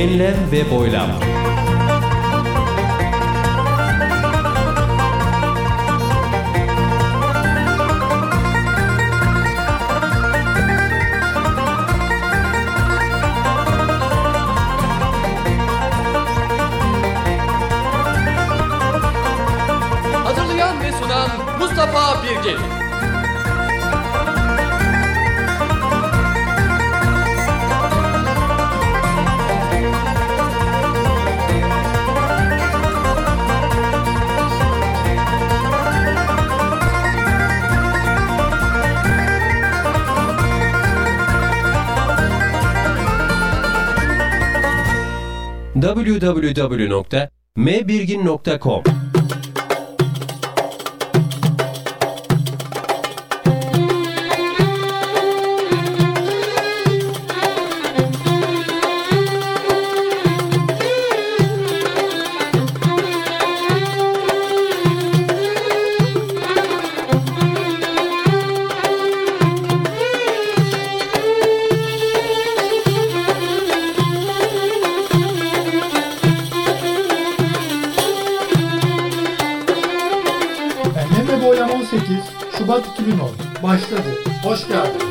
Enlem ve boylam. www.mbirgin.com 8 Şubat 2010 başladı. Hoş geldin.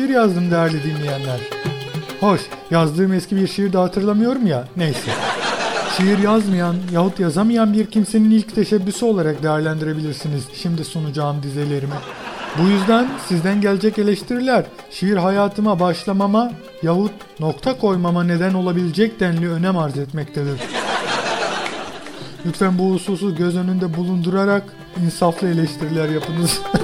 Şiir yazdım değerli dinleyenler. Hoş, yazdığım eski bir şiir de hatırlamıyorum ya, neyse. Şiir yazmayan yahut yazamayan bir kimsenin ilk teşebbüsü olarak değerlendirebilirsiniz şimdi sunacağım dizelerimi. Bu yüzden sizden gelecek eleştiriler şiir hayatıma başlamama yahut nokta koymama neden olabilecek denli önem arz etmektedir. Lütfen bu hususu göz önünde bulundurarak insaflı eleştiriler yapınız.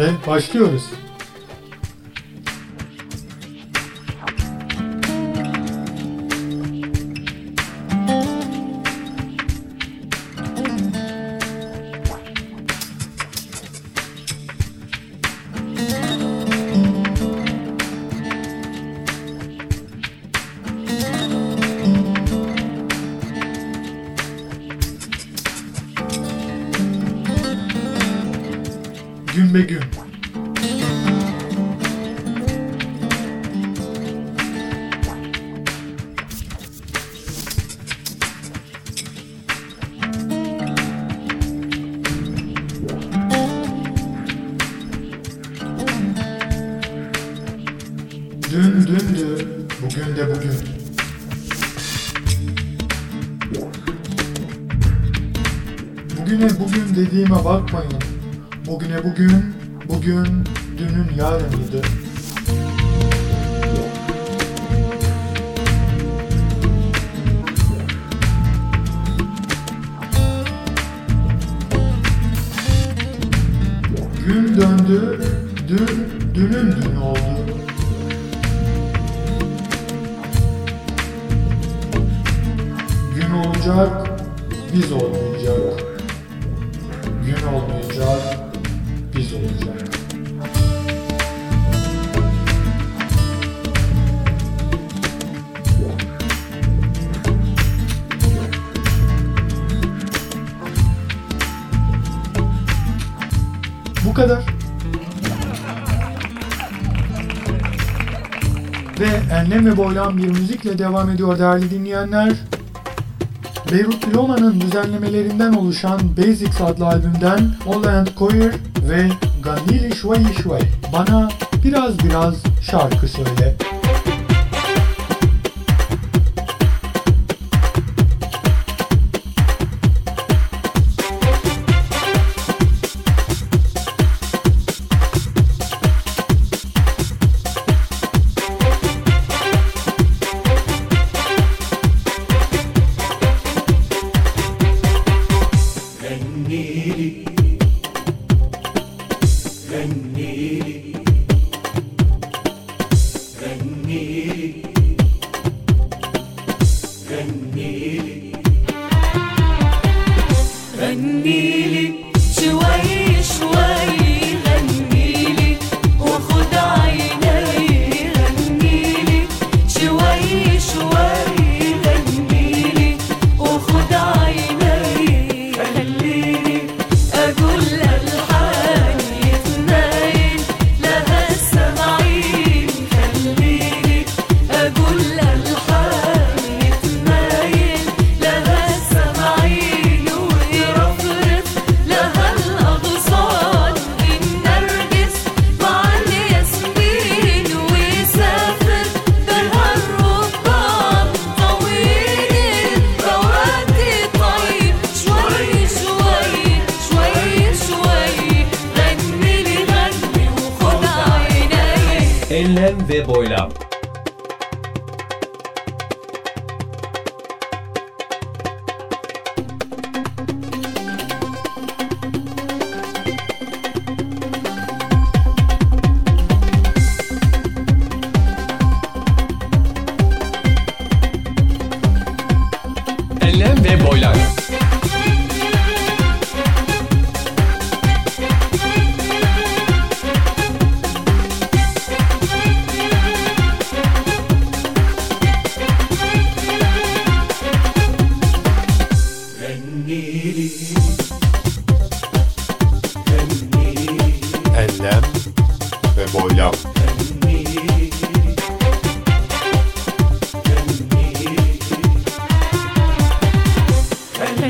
Ve başlıyoruz. Bugün de bugün. Bugüne bugün dediğime bakmayın. Bugüne bugün, bugün dünün yarınıydı. Ve enlem ve boylam bir müzikle devam ediyor değerli dinleyenler. Beyrut Piloma'nın düzenlemelerinden oluşan Basics adlı albümden Holland Coir ve Ganili Şvay Şvay. Bana biraz biraz şarkı söyle.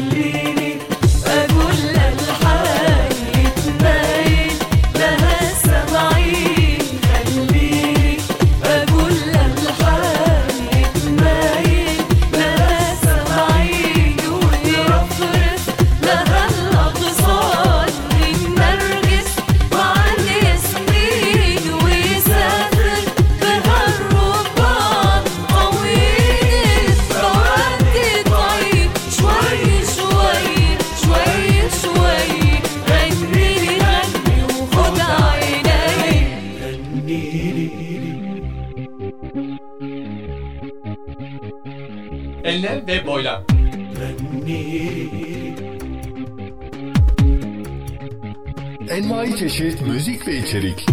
Hallelujah. النيل Envai çeşit müzik ve içerik.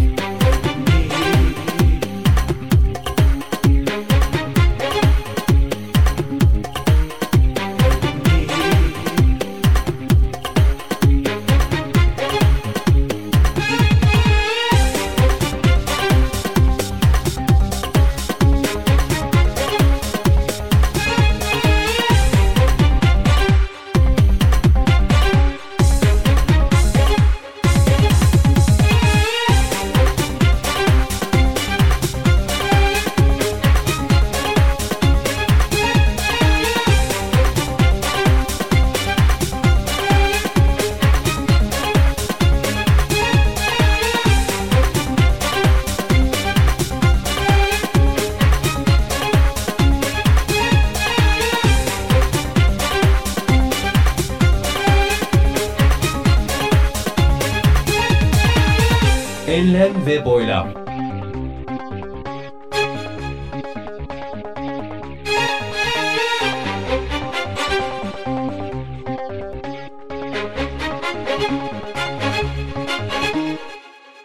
ve Boylam.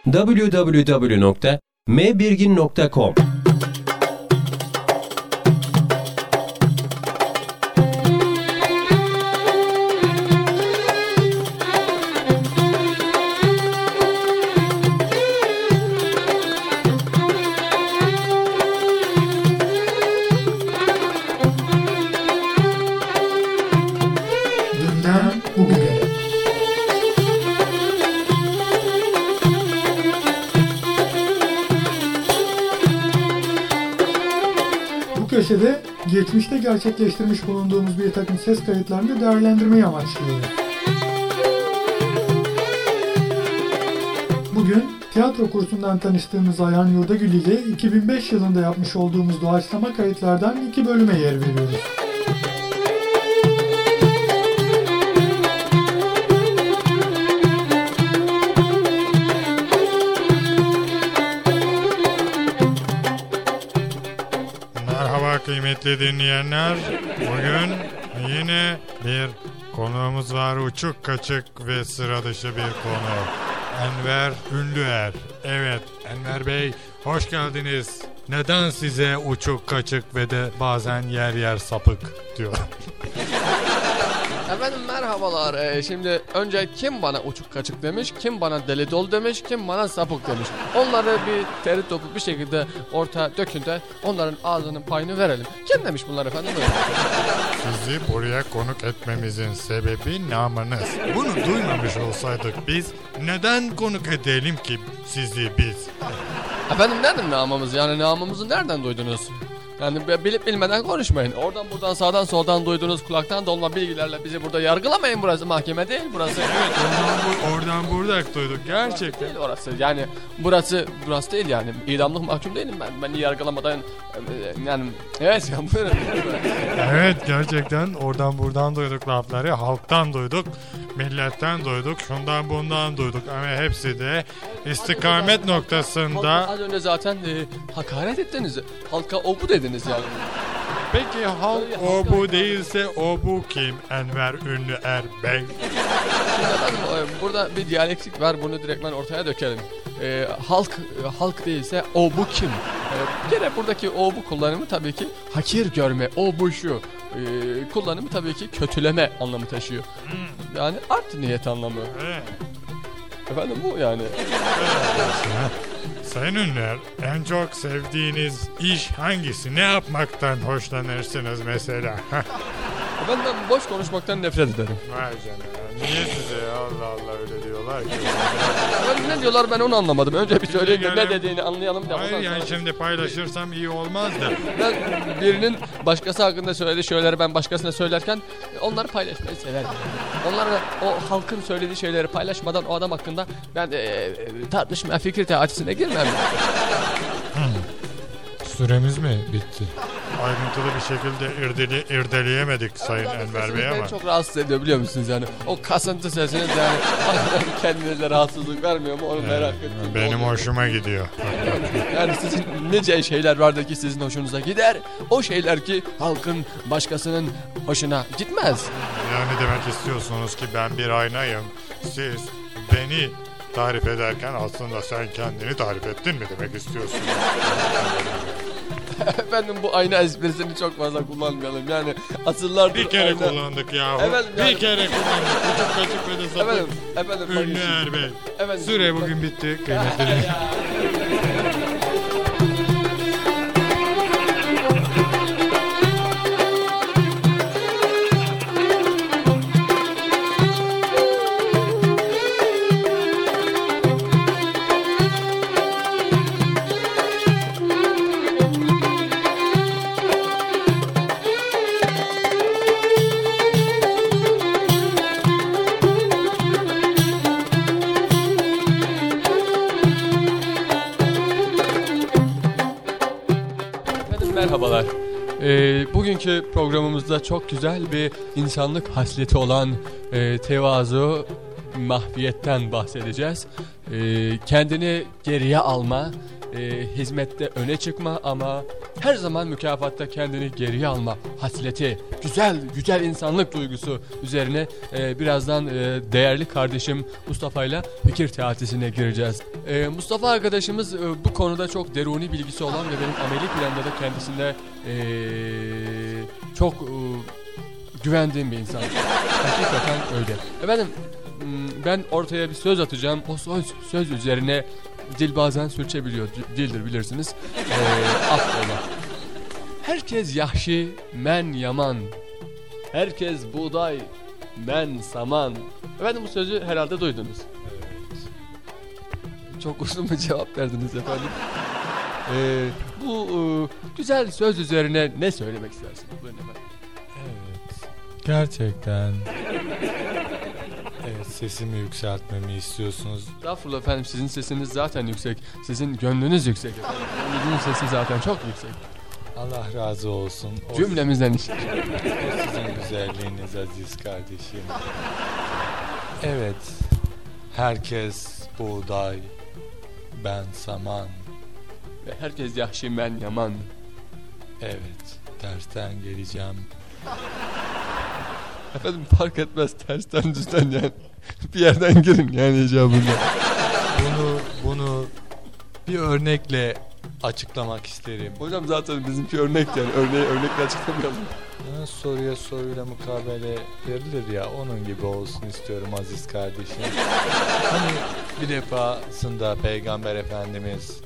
www.mbirgin.com gerçekleştirmiş bulunduğumuz bir takım ses kayıtlarını değerlendirmeyi amaçlıyoruz. Bugün tiyatro kursundan tanıştığımız Ayhan Yurdagül ile 2005 yılında yapmış olduğumuz doğaçlama kayıtlardan iki bölüme yer veriyoruz. Kıymetli dinleyenler. Bugün yine bir konuğumuz var. Uçuk kaçık ve sıra dışı bir konu. Enver Ünlüer. Evet Enver Bey hoş geldiniz. Neden size uçuk kaçık ve de bazen yer yer sapık diyor. Efendim merhabalar. Ee, şimdi önce kim bana uçuk kaçık demiş, kim bana deli dol demiş, kim bana sapık demiş. Onları bir teri topu bir şekilde orta dökün de onların ağzının payını verelim. Kim demiş bunlar efendim? Sizi buraya konuk etmemizin sebebi namınız. Bunu duymamış olsaydık biz neden konuk edelim ki sizi biz? efendim nedir namımız? Yani namımızı nereden duydunuz? Yani bilip bilmeden konuşmayın. Oradan buradan sağdan soldan duyduğunuz kulaktan dolma bilgilerle bizi burada yargılamayın. Burası mahkeme değil burası. Oradan, bu, oradan burada duyduk gerçekten. değil orası. Yani burası burası değil yani. İdamlık mahkum değilim ben. Beni yargılamadan e, yani evet ya buyurun. Evet gerçekten oradan buradan duyduk lafları. Halktan duyduk, milletten duyduk, şundan bundan duyduk. Ama hepsi de istikamet noktasında. Az önce zaten e, hakaret ettiniz. Halka o bu dediniz yani. Peki halk o bu değilse o bu kim? Enver Ünlü Er Bey. Şimdi efendim, e, burada bir diyalektik var. Bunu direktmen ortaya dökelim. E, halk halk değilse o bu kim? E, gene buradaki o bu kullanımı tabii ki hakir görme, o bu şu. E, kullanımı tabii ki kötüleme anlamı taşıyor. Yani art niyet anlamı. Efendim bu yani. Sayın Ünlüer, en çok sevdiğiniz iş hangisi? Ne yapmaktan hoşlanırsınız mesela? Efendim ben boş konuşmaktan nefret ederim. Vay canına. Niye size Allah Allah öyle diyorlar ki? Efendim ne diyorlar ben onu anlamadım. Önce bir söyleyin de ne dediğini anlayalım da. Hayır ondan yani sonra- şimdi paylaşırsam iyi olmaz da. Ben birinin başkası hakkında söylediği şeyleri ben başkasına söylerken onları paylaşmayı severim. Onlarla o halkın söylediği şeyleri paylaşmadan o adam hakkında ben e, tartışmaya fikir teatisine girmem. Süremiz mi bitti? Ayrıntılı bir şekilde irdeli, irdeleyemedik Sayın Enver Bey ama. Çok rahatsız ediyor biliyor musunuz yani? O kasıntı sesiniz yani kendinize rahatsızlık vermiyor mu onu merak ettim. Benim hoşuma gidiyor. Yani sizin nice şeyler vardır ki sizin hoşunuza gider. O şeyler ki halkın başkasının hoşuna gitmez. Yani demek istiyorsunuz ki ben bir aynayım. Siz beni tarif ederken aslında sen kendini tarif ettin mi demek istiyorsun? Efendim bu ayna esprisini çok fazla kullanmayalım. Yani asırlardır Bir kere ayna... kullandık yahu. Efendim, yani- Bir kere kullandık. Uçuk kaçık ve de sapık. Efendim, efendim. Ünlü şimdi- Er Bey. Efendim, Süre bugün bitti kıymetli merhabalar. Ee, bugünkü programımızda çok güzel bir insanlık hasleti olan e, tevazu, mahfiyetten bahsedeceğiz. Ee, kendini geriye alma, e, hizmette öne çıkma ama her zaman mükafatta kendini geriye alma hasleti, güzel güzel insanlık duygusu üzerine e, birazdan e, değerli kardeşim Mustafa ile fikir teatisine gireceğiz. E, Mustafa arkadaşımız e, bu konuda çok deruni bilgisi olan ve benim ameli planda da kendisine e, çok e, güvendiğim bir insan. Hakikaten öyle. Efendim ben ortaya bir söz atacağım. O söz, söz üzerine dil bazen sürçebiliyor. Dildir bilirsiniz. Ee, affola. Herkes yahşi, men yaman. Herkes buğday, men saman. Efendim bu sözü herhalde duydunuz. Çok uzun bir cevap verdiniz efendim. Ee, bu e, güzel söz üzerine ne söylemek istersiniz? Buyurun efendim. Gerçekten. Evet sesimi yükseltmemi istiyorsunuz. Estağfurullah efendim sizin sesiniz zaten yüksek. Sizin gönlünüz yüksek efendim. Gönlünüzün sesi zaten çok yüksek. Allah razı olsun. O, Cümlemizden işte. sizin güzelliğiniz aziz kardeşim. Evet. Herkes buğday, ben saman. Ve herkes yahşi men yaman. Evet. tersten geleceğim. Efendim fark etmez tersten düzden yani. bir yerden girin yani icabında. Bunu bunu bir örnekle açıklamak isterim. Hocam zaten bizimki örnek yani. Örneği örnekle açıklamayalım. Ha, soruya soruyla mukabele verilir ya onun gibi olsun istiyorum aziz kardeşim. hani bir defasında Peygamber Efendimiz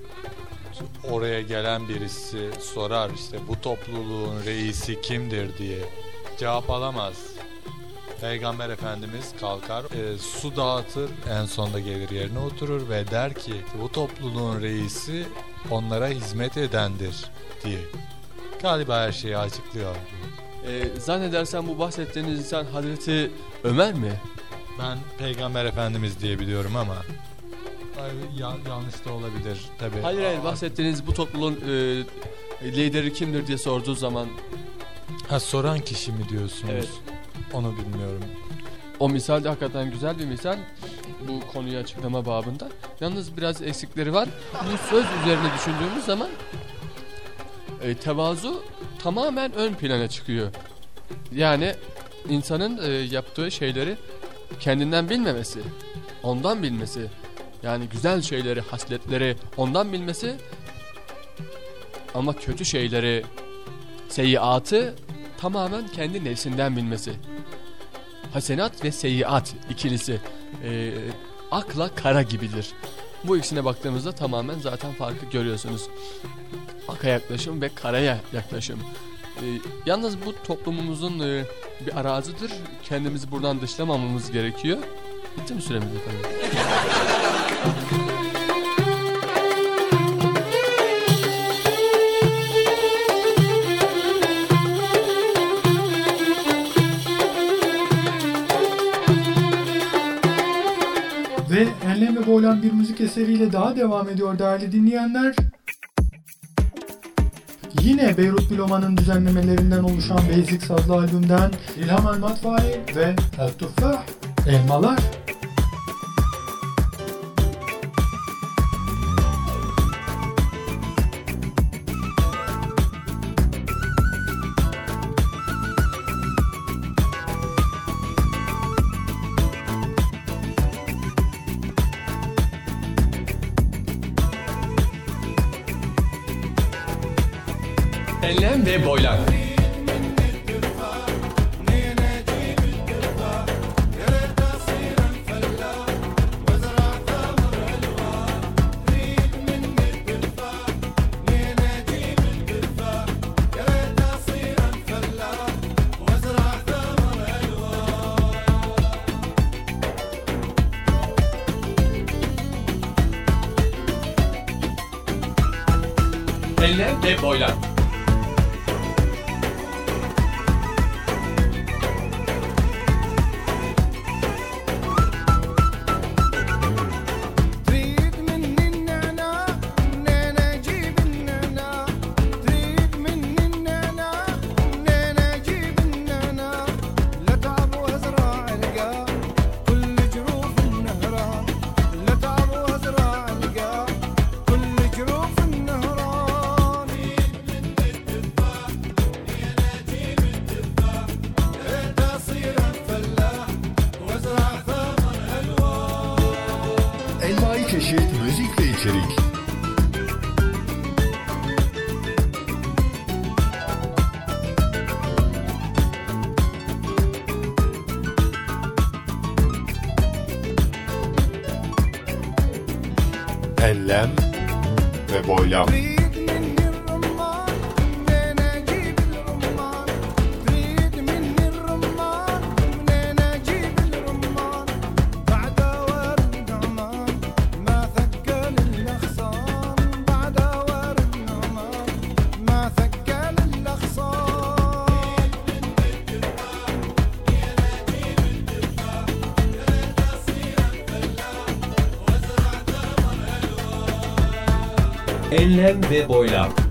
oraya gelen birisi sorar işte bu topluluğun reisi kimdir diye cevap alamaz. Peygamber Efendimiz kalkar, e, su dağıtır, en sonda gelir yerine oturur ve der ki bu topluluğun reisi onlara hizmet edendir diye. Galiba her şeyi açıklıyor. Ee, zannedersem bu bahsettiğiniz insan Hazreti Ömer mi? Ben Peygamber Efendimiz diye biliyorum ama ay, ya- yanlış da olabilir tabii. Hayır hayır bahsettiğiniz bu topluluğun e, lideri kimdir diye sorduğu zaman Ha soran kişi mi diyorsunuz? Evet. Onu bilmiyorum. o misal de hakikaten güzel bir misal bu konuyu açıklama babında. Yalnız biraz eksikleri var. Bu söz üzerine düşündüğümüz zaman e, tevazu tamamen ön plana çıkıyor. Yani insanın e, yaptığı şeyleri kendinden bilmemesi, ondan bilmesi, yani güzel şeyleri, hasletleri ondan bilmesi ama kötü şeyleri, seyyiatı tamamen kendi nefsinden bilmesi. Hasenat ve seyyiat ikilisi e, akla kara gibidir. Bu ikisine baktığımızda tamamen zaten farkı görüyorsunuz. Aka yaklaşım ve karaya yaklaşım. E, yalnız bu toplumumuzun e, bir arazidir. Kendimizi buradan dışlamamamız gerekiyor. Bitti mi süremiz efendim? boylan bir müzik eseriyle daha devam ediyor değerli dinleyenler. Yine Beyrut Biloma'nın düzenlemelerinden oluşan Basics adlı albümden İlham El Matfai ve El Tuffah Elmalar. Enlem ve boylam. Enlem Enlem ve boylam.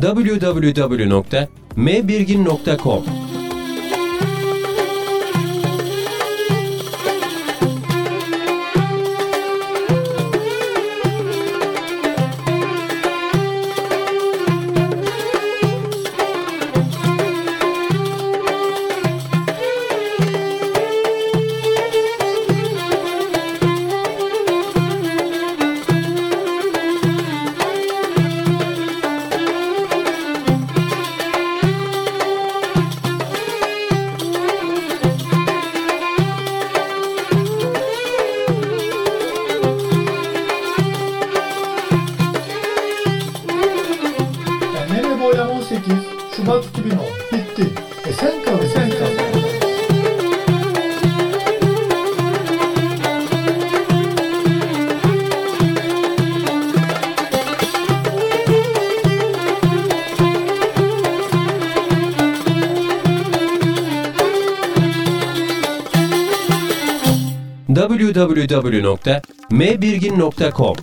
www.mbirgin.com www.mbirgin.com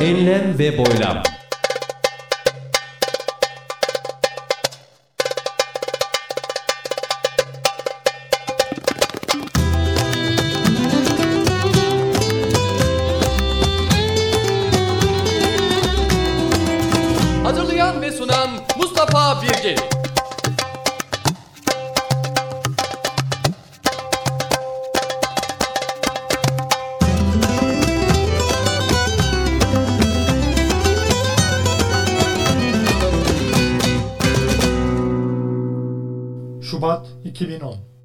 Enlem ve boylam. 2009